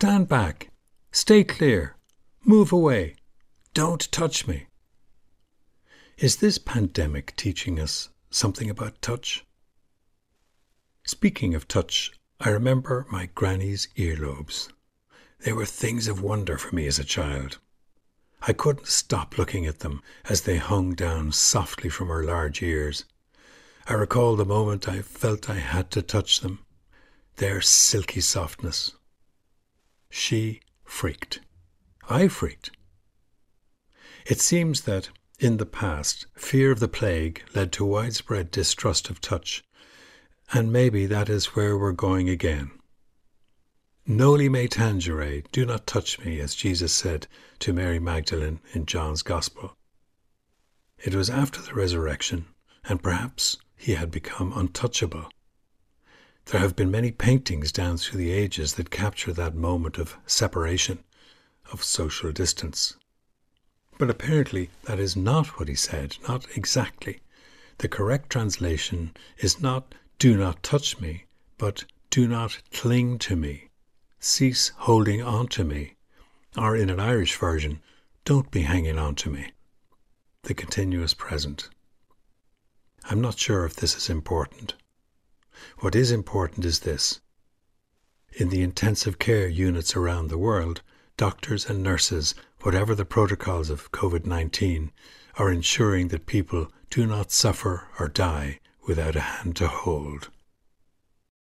Stand back. Stay clear. Move away. Don't touch me. Is this pandemic teaching us something about touch? Speaking of touch, I remember my granny's earlobes. They were things of wonder for me as a child. I couldn't stop looking at them as they hung down softly from her large ears. I recall the moment I felt I had to touch them, their silky softness. She freaked. I freaked. It seems that, in the past, fear of the plague led to widespread distrust of touch, and maybe that is where we're going again. Noli me tangere, do not touch me, as Jesus said to Mary Magdalene in John's Gospel. It was after the resurrection, and perhaps he had become untouchable. There have been many paintings down through the ages that capture that moment of separation, of social distance. But apparently that is not what he said, not exactly. The correct translation is not do not touch me, but do not cling to me. Cease holding on to me. Or in an Irish version, don't be hanging on to me. The continuous present. I'm not sure if this is important. What is important is this. In the intensive care units around the world, doctors and nurses, whatever the protocols of COVID 19, are ensuring that people do not suffer or die without a hand to hold.